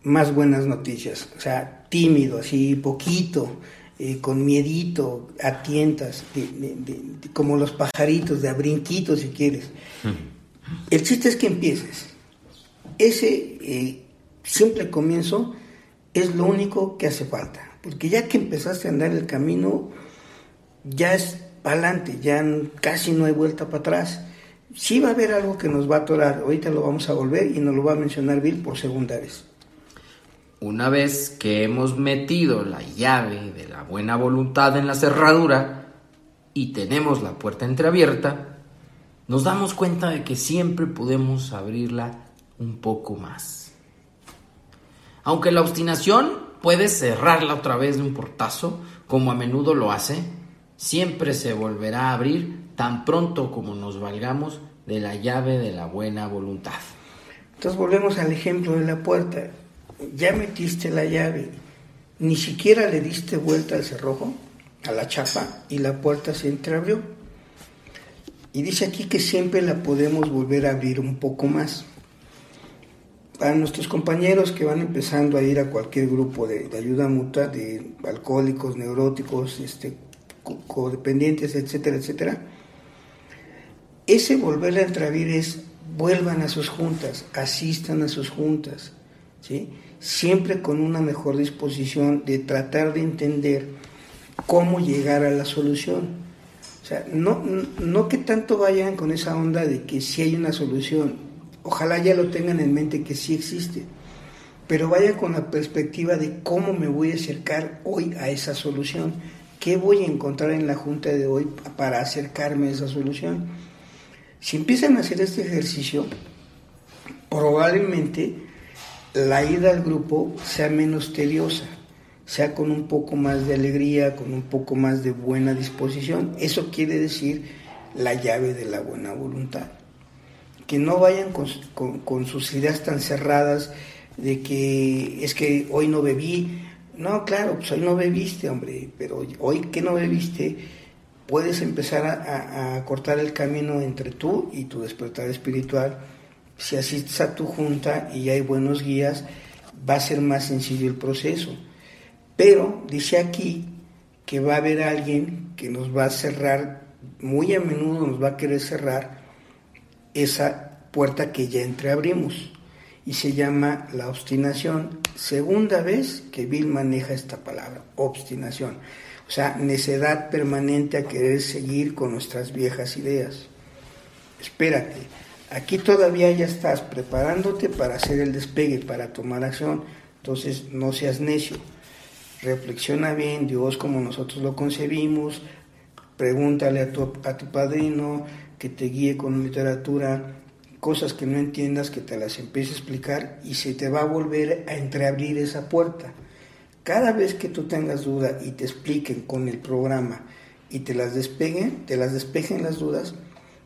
Más buenas noticias, o sea, tímido, así poquito, eh, con miedito, a tientas, como los pajaritos, de a brinquitos si quieres. El chiste es que empieces. Ese eh, simple comienzo es lo único que hace falta, porque ya que empezaste a andar el camino, ya es para adelante, ya casi no hay vuelta para atrás. Sí va a haber algo que nos va a atorar, ahorita lo vamos a volver y nos lo va a mencionar Bill por segunda vez. Una vez que hemos metido la llave de la buena voluntad en la cerradura y tenemos la puerta entreabierta, nos damos cuenta de que siempre podemos abrirla un poco más. Aunque la obstinación puede cerrarla otra vez de un portazo, como a menudo lo hace, siempre se volverá a abrir tan pronto como nos valgamos de la llave de la buena voluntad. Entonces volvemos al ejemplo de la puerta. Ya metiste la llave, ni siquiera le diste vuelta al cerrojo, a la chapa, y la puerta se entreabrió. Y dice aquí que siempre la podemos volver a abrir un poco más. Para nuestros compañeros que van empezando a ir a cualquier grupo de, ayuda mutua, de alcohólicos, neuróticos, este, codependientes, etcétera, etcétera, ese volver a entreabrir es vuelvan a sus juntas, asistan a sus juntas, ¿sí? Siempre con una mejor disposición de tratar de entender cómo llegar a la solución. O sea, no, no que tanto vayan con esa onda de que si hay una solución, ojalá ya lo tengan en mente que sí existe, pero vayan con la perspectiva de cómo me voy a acercar hoy a esa solución ¿Qué voy a encontrar en la junta de hoy para acercarme a esa solución? Si empiezan a hacer este ejercicio, probablemente la ida al grupo sea menos tediosa, sea con un poco más de alegría, con un poco más de buena disposición. Eso quiere decir la llave de la buena voluntad. Que no vayan con, con sus ideas tan cerradas de que es que hoy no bebí, no, claro, pues hoy no bebiste, hombre, pero hoy que no bebiste, puedes empezar a, cortar el camino entre tú y tu despertar espiritual. Si asistes a tu junta y hay buenos guías, va a ser más sencillo el proceso. Pero dice aquí que va a haber alguien que nos va a cerrar, muy a menudo nos va a querer cerrar esa puerta que ya entreabrimos. y se llama la obstinación. Segunda vez que Bill maneja esta palabra, obstinación. O sea, necedad permanente a querer seguir con nuestras viejas ideas. Espérate, aquí todavía ya estás preparándote para hacer el despegue, para tomar acción. Entonces, no seas necio. Reflexiona bien, Dios como nosotros lo concebimos. Pregúntale a tu, a tu padrino que te guíe con literatura cosas que no entiendas, que te las empiece a explicar y se te va a volver a entreabrir esa puerta. Cada vez que tú tengas duda y te expliquen con el programa y te las despeguen, te las despejen las dudas,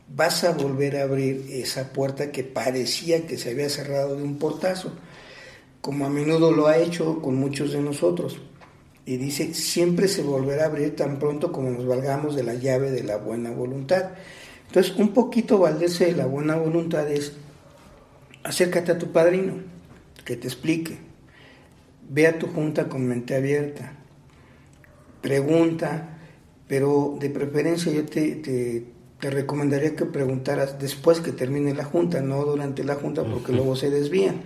vas a volver a abrir esa puerta que parecía que se había cerrado de un portazo, como a menudo lo ha hecho con muchos de nosotros. Y dice, siempre se volverá a abrir tan pronto como nos valgamos de la llave de la buena voluntad. Entonces, un poquito valerse de la buena voluntad es acércate a tu padrino, que te explique. Ve a tu junta con mente abierta. Pregunta, pero de preferencia yo te, te, recomendaría que preguntaras después que termine la junta, no durante la junta, porque luego se desvían.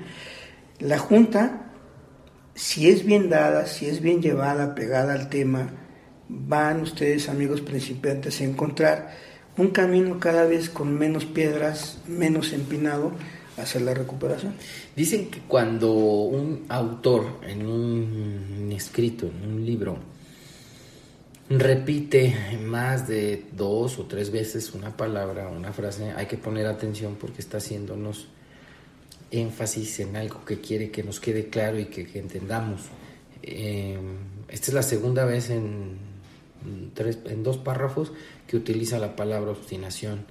La junta, si es bien dada, si es bien llevada, pegada al tema, van ustedes, amigos principiantes, a encontrar un camino cada vez con menos piedras, menos empinado hacia la recuperación. Dicen que cuando un autor en un escrito, en un libro, repite más de dos o tres veces una palabra, una frase, hay que poner atención porque está haciéndonos énfasis en algo que quiere que nos quede claro y que, entendamos. Eh, esta es la segunda vez en tres, en dos párrafos que utiliza la palabra obstinación,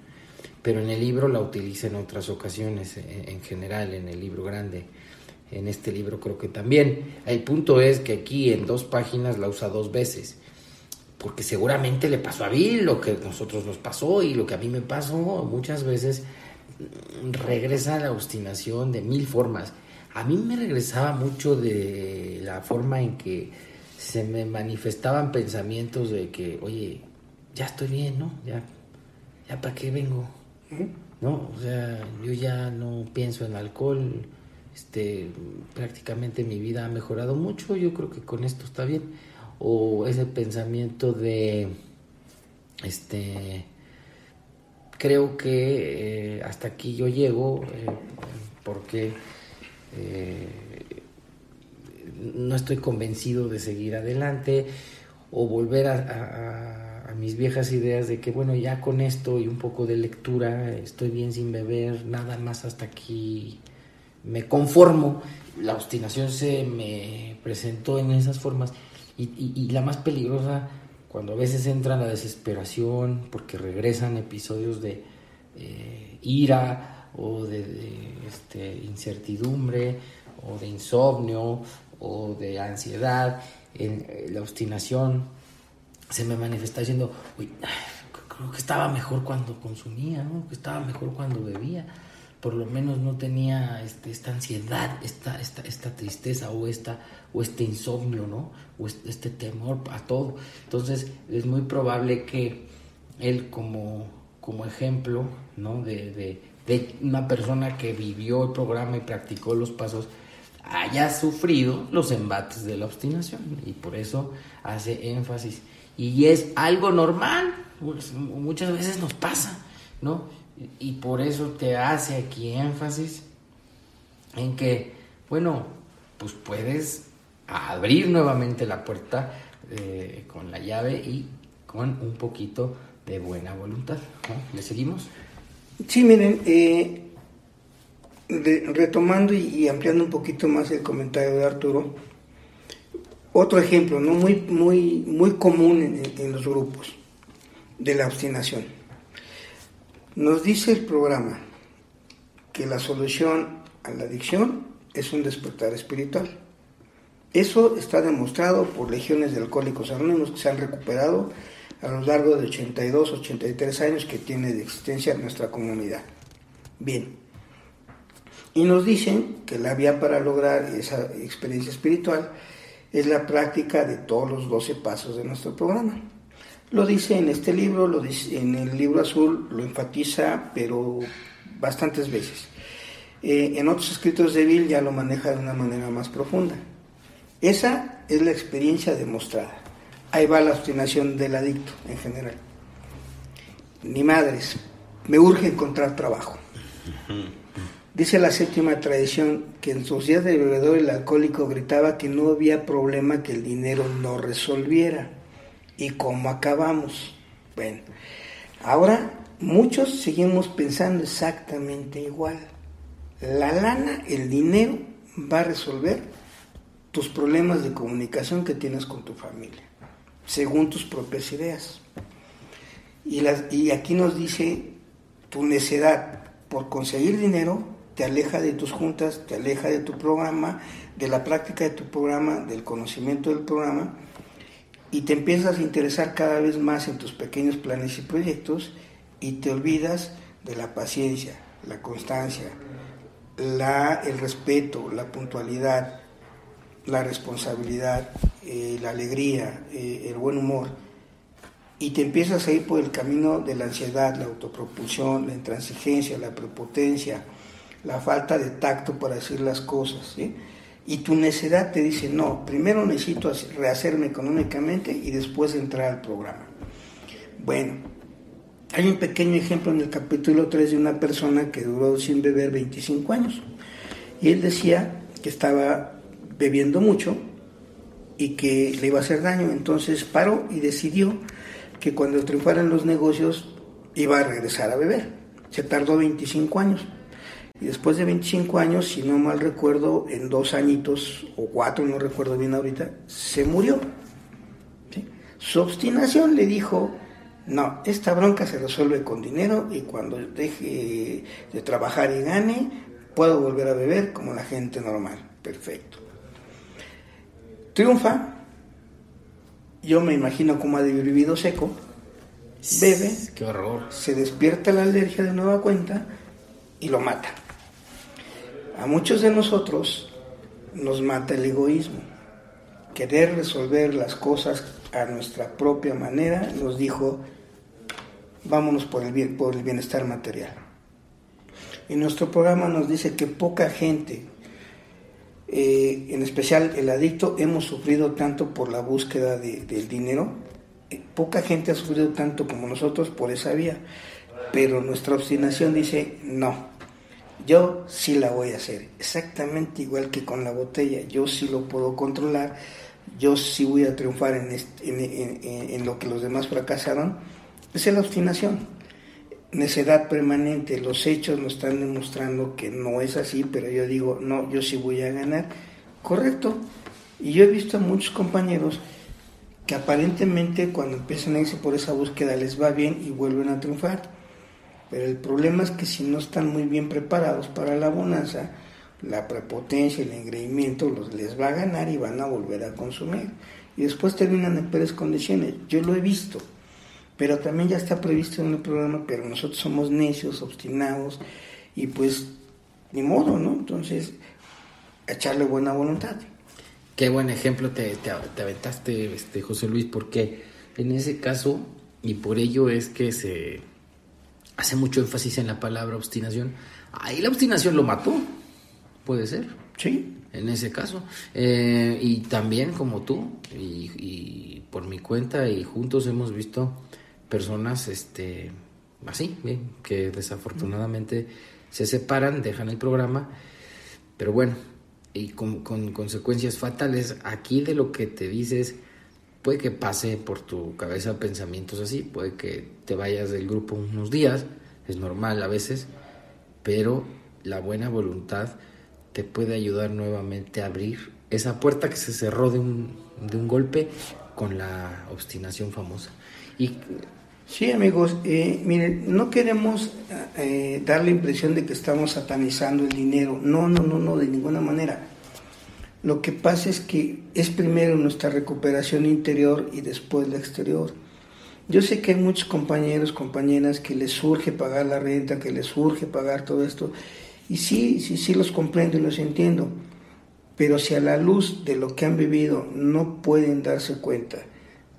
pero en el libro la utiliza en otras ocasiones, en, general, en el libro grande. En este libro creo que también. El punto es que aquí en dos páginas la usa dos veces, porque seguramente le pasó a Bill lo que a nosotros nos pasó y lo que a mí me pasó muchas veces regresa la obstinación de mil formas. A mí me regresaba mucho de la forma en que se me manifestaban pensamientos de que, oye, ya estoy bien, ¿no? Ya, ya para qué vengo, ¿no? O sea, yo ya no pienso en alcohol, este, prácticamente mi vida ha mejorado mucho, yo creo que con esto está bien. O ese pensamiento de, este, creo que eh, hasta aquí yo llego, eh, porque eh, no estoy convencido de seguir adelante o volver a, mis viejas ideas de que bueno ya con esto y un poco de lectura estoy bien sin beber nada más hasta aquí me conformo. La obstinación se me presentó en esas formas y, la más peligrosa cuando a veces entra la desesperación porque regresan episodios de eh, ira o de, este, incertidumbre o de insomnio o de ansiedad, eh, la obstinación, se me manifesta diciendo, uy, creo que estaba mejor cuando consumía, que estaba mejor cuando bebía, por lo menos no tenía este, esta ansiedad, esta, esta, esta tristeza o, esta, o este insomnio, ¿no? o este, temor a todo. Entonces es muy probable que él como, como ejemplo ¿no? de, de, de una persona que vivió el programa y practicó los pasos, haya sufrido los embates de la obstinación y por eso hace énfasis. Y es algo normal, pues, muchas veces nos pasa, ¿no? Y por eso te hace aquí énfasis en que, bueno, pues puedes abrir nuevamente la puerta eh, con la llave y con un poquito de buena voluntad. ¿Le seguimos? Sí, miren, eh, retomando y, ampliando un poquito más el comentario de Arturo, otro ejemplo ¿no? muy, muy, muy común en, los grupos de la obstinación. Nos dice el programa que la solución a la adicción es un despertar espiritual. Eso está demostrado por legiones de alcohólicos anónimos que se han recuperado a lo largo de 82, 83 años que tiene de existencia nuestra comunidad. Bien, y nos dicen que la vía para lograr esa experiencia espiritual es la práctica de todos los 12 pasos de nuestro programa. Lo dice en este libro, lo dice en el libro azul, lo enfatiza, pero bastantes veces. Eh, en otros escritos de Bill ya lo maneja de una manera más profunda. Esa es la experiencia demostrada. Ahí va la obstinación del adicto en general. Ni madres, me urge encontrar trabajo. Dice la séptima tradición que en sus días de bebedor el alcohólico gritaba que no había problema que el dinero no resolviera. ¿Y cómo acabamos? Bueno, ahora muchos seguimos pensando exactamente igual. La lana, el dinero, va a resolver tus problemas de comunicación que tienes con tu familia, según tus propias ideas. Y, y aquí nos dice, tu necedad por conseguir dinero te aleja de tus juntas, te aleja de tu programa, de la práctica de tu programa, del conocimiento del programa, y te empiezas a interesar cada vez más en tus pequeños planes y proyectos y te olvidas de la paciencia, la constancia, la, el respeto, la puntualidad, la responsabilidad, eh, la alegría, eh, el buen humor, y te empiezas a ir por el camino de la ansiedad, la autopropulsión, la intransigencia, la prepotencia, la falta de tacto para decir las cosas, y tu necedad te dice, no, primero necesito rehacerme económicamente y después entrar al programa. Bueno, hay un pequeño ejemplo en el capítulo 3 de una persona que duró sin beber 25 años. Y él decía que estaba bebiendo mucho y que le iba a hacer daño. Entonces paró y decidió que cuando triunfaran los negocios iba a regresar a beber. Se tardó 25 años. Y después de 25 años, si no mal recuerdo, en dos añitos o cuatro, no recuerdo bien ahorita, se murió. Su obstinación le dijo, no, esta bronca se resuelve con dinero y cuando deje de trabajar y gane, puedo volver a beber como la gente normal. Perfecto. Triunfa. Yo me imagino cómo ha de vivido seco. Bebe. Qué horror. Se despierta la alergia de nueva cuenta y lo mata. A muchos de nosotros nos mata el egoísmo. Querer resolver las cosas a nuestra propia manera nos dijo vámonos por el, bien, por el bienestar material. Y nuestro programa nos dice que poca gente, eh, en especial el adicto, hemos sufrido tanto por la búsqueda del dinero. Eh, poca gente ha sufrido tanto como nosotros por esa vía. Pero nuestra obstinación dice, no, yo sí la voy a hacer. Exactamente igual que con la botella. Yo sí lo puedo controlar. Yo sí voy a triunfar en, lo que los demás fracasaron es la obstinación. Necedad permanente, los hechos nos están demostrando que no es así, pero yo digo, no, yo sí voy a ganar. Correcto. Y yo he visto a muchos compañeros que aparentemente cuando empiezan a irse por esa búsqueda les va bien y vuelven a triunfar. Pero el problema es que si no están muy bien preparados para la bonanza, la prepotencia, el engreimiento los les va a ganar y van a volver a consumir. Y después terminan en peores condiciones. Yo lo he visto pero también ya está previsto en el programa, pero nosotros somos necios, obstinados, y pues ni modo, ¿no? Entonces, echarle buena voluntad. Qué buen ejemplo te, te, aventaste, este, José Luis, porque en ese caso, y por ello es que se hace mucho énfasis en la palabra obstinación, ahí la obstinación lo mató, puede ser. Sí. En ese caso. Eh, y también como tú, y, y por mi cuenta, y juntos hemos visto personas este, así, que desafortunadamente se separan, dejan el programa, pero bueno, y con, consecuencias fatales. Aquí de lo que te dices, puede que pase por tu cabeza pensamientos así, puede que te vayas del grupo unos días, es normal a veces, pero la buena voluntad te puede ayudar nuevamente a abrir esa puerta que se cerró de un, de un golpe con la obstinación famosa. Y Sí, amigos, eh, miren, no queremos eh, dar la impresión de que estamos satanizando el dinero. No, no, no, no, de ninguna manera. Lo que pasa es que es primero nuestra recuperación interior y después la exterior. Yo sé que hay muchos compañeros, compañeras que les surge pagar la renta, que les surge pagar todo esto. Y sí, sí, sí los comprendo y los entiendo. Pero si a la luz de lo que han vivido no pueden darse cuenta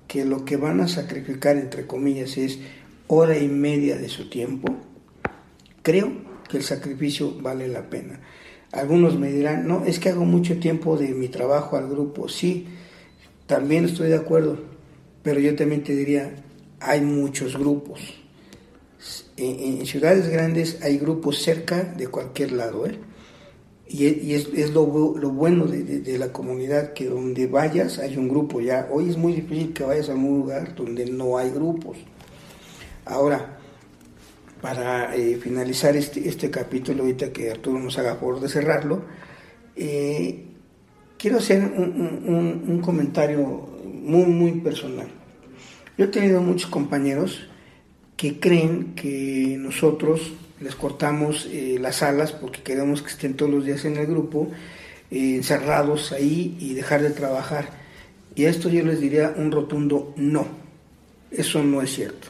que lo que van a sacrificar, entre comillas, es hora y media de su tiempo, creo que el sacrificio vale la pena. Algunos me dirán, no, es que hago mucho tiempo de mi trabajo al grupo. Sí, también estoy de acuerdo, pero yo también te diría, hay muchos grupos. En, ciudades grandes hay grupos cerca de cualquier lado, ¿eh? Y, es, lo, bueno de, la comunidad, que donde vayas hay un grupo ya. Hoy es muy difícil que vayas a un lugar donde no hay grupos. Ahora, para eh, finalizar este, este capítulo, ahorita que Arturo nos haga favor de cerrarlo, eh, quiero hacer un, un, comentario muy, muy personal. Yo he tenido muchos compañeros que creen que nosotros les cortamos eh, las alas porque queremos que estén todos los días en el grupo, encerrados ahí y dejar de trabajar. Y a esto yo les diría un rotundo no. Eso no es cierto.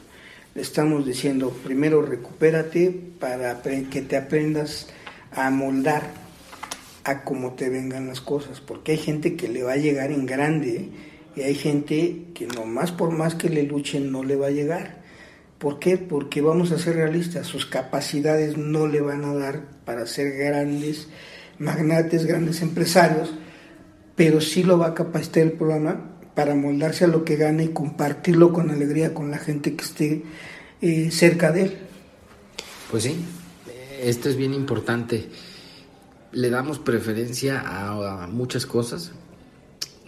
Le estamos diciendo, primero recupérate para que te aprendas a moldar a cómo te vengan las cosas, porque hay gente que le va a llegar en grande y hay gente que nomás por más que le luchen no le va a llegar. ¿Por qué? Porque vamos a ser realistas, sus capacidades no le van a dar para ser grandes magnates, grandes empresarios, pero sí lo va a capacitar el programa para moldarse a lo que gane y compartirlo con alegría con la gente que esté eh, cerca de él. Pues sí, esto es bien importante. Le damos preferencia a, muchas cosas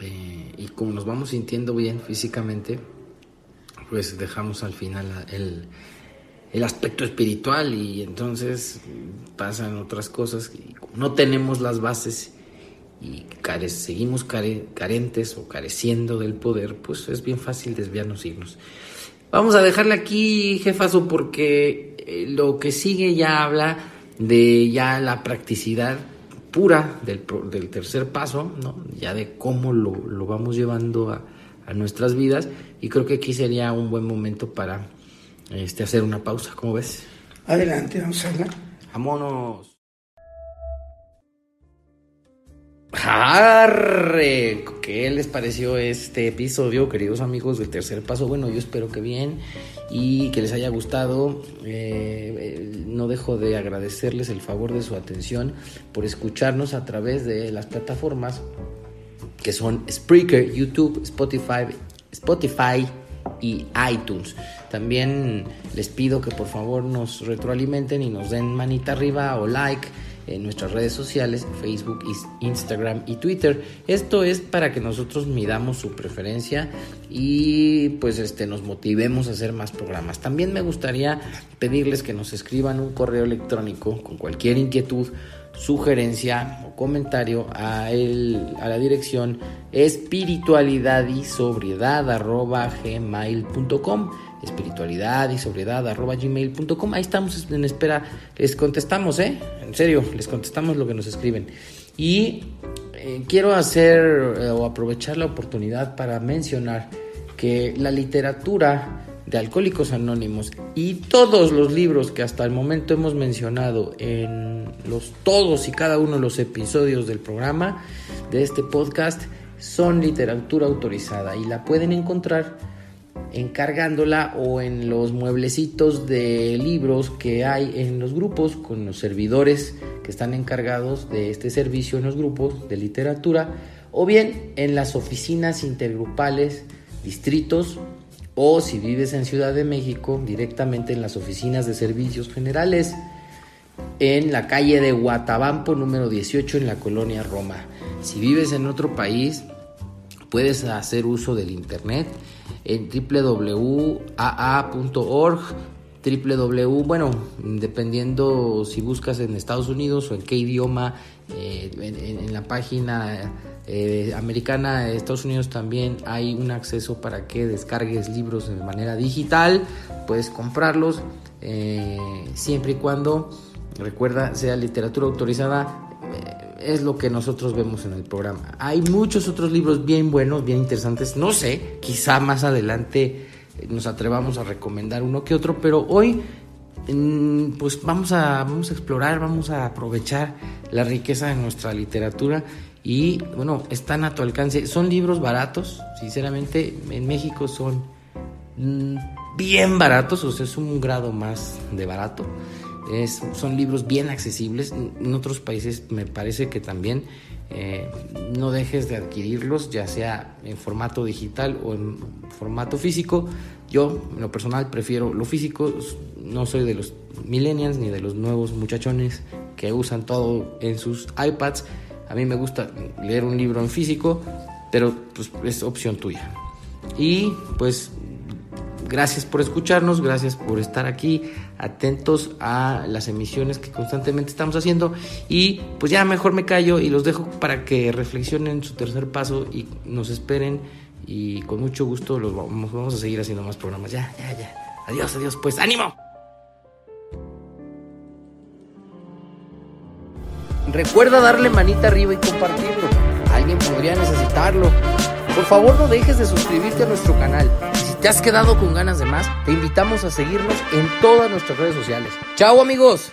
eh, y como nos vamos sintiendo bien físicamente, pues dejamos al final el, aspecto espiritual y entonces pasan otras cosas. no tenemos las bases y seguimos carentes o careciendo del poder, pues es bien fácil desviarnos irnos. Vamos a dejarle aquí, jefazo, porque eh, lo que sigue ya habla de ya la practicidad pura del, del tercer paso, ¿no? ya de cómo lo, lo vamos llevando a, a nuestras vidas y creo que aquí sería un buen momento para este, hacer una pausa, ¿cómo ves? Adelante, vamos a hablar. Vámonos. ¡Arre! ¿Qué les pareció este episodio, queridos amigos del tercer paso? Bueno, yo espero que bien y que les haya gustado. Eh, eh, no dejo de agradecerles el favor de su atención por escucharnos a través de las plataformas que son Spreaker, YouTube, Spotify, Spotify y iTunes. También les pido que por favor nos retroalimenten y nos den manita arriba o like en nuestras redes sociales, Facebook, Instagram y Twitter. Esto es para que nosotros midamos su preferencia y pues este nos motivemos a hacer más programas. También me gustaría pedirles que nos escriban un correo electrónico con cualquier inquietud sugerencia o comentario a, el, a la dirección espiritualidad y sobriedad arroba gmail.com espiritualidad y sobriedad arroba gmail.com ahí estamos en espera. Les contestamos eh en serio les contestamos lo que nos escriben. Y eh, quiero hacer eh, o aprovechar la oportunidad para mencionar que la literatura de Alcohólicos Anónimos y todos los libros que hasta el momento hemos mencionado en los todos y cada uno de los episodios del programa de este podcast son literatura autorizada y la pueden encontrar encargándola o en los mueblecitos de libros que hay en los grupos con los servidores que están encargados de este servicio en los grupos de literatura o bien en las oficinas intergrupales, distritos o si vives en Ciudad de México, directamente en las oficinas de servicios generales en la calle de Guatabampo número 18 en la colonia Roma. Si vives en otro país, puedes hacer uso del internet en www.aa.org www, bueno, dependiendo si buscas en Estados Unidos o en qué idioma, eh, en, la página eh, americana de Estados Unidos también hay un acceso para que descargues libros de manera digital, puedes comprarlos eh, siempre y cuando, recuerda, sea literatura autorizada. Es lo que nosotros vemos en el programa. Hay muchos otros libros bien buenos, bien interesantes. No sé, quizá más adelante nos atrevamos a recomendar uno que otro, pero hoy mm, pues vamos a, vamos a explorar, vamos a aprovechar la riqueza de nuestra literatura y bueno, están a tu alcance. Son libros baratos, sinceramente en México son mm, bien baratos, o sea, es un grado más de barato. Es, son libros bien accesibles. En otros países me parece que también eh, no dejes de adquirirlos, ya sea en formato digital o en formato físico. Yo, en lo personal, prefiero lo físico. No soy de los millennials ni de los nuevos muchachones que usan todo en sus iPads. A mí me gusta leer un libro en físico, pero pues, es opción tuya. Y pues gracias por escucharnos, gracias por estar aquí, atentos a las emisiones que constantemente estamos haciendo y pues ya mejor me callo y los dejo para que reflexionen su tercer paso y nos esperen y con mucho gusto los vamos, vamos a seguir haciendo más programas. Ya, ya, ya. Adiós, adiós, pues ánimo. Recuerda darle manita arriba y compartirlo. Alguien podría necesitarlo. Por favor no dejes de suscribirte a nuestro canal. Te has quedado con ganas de más, te invitamos a seguirnos en todas nuestras redes sociales. ¡Chao amigos!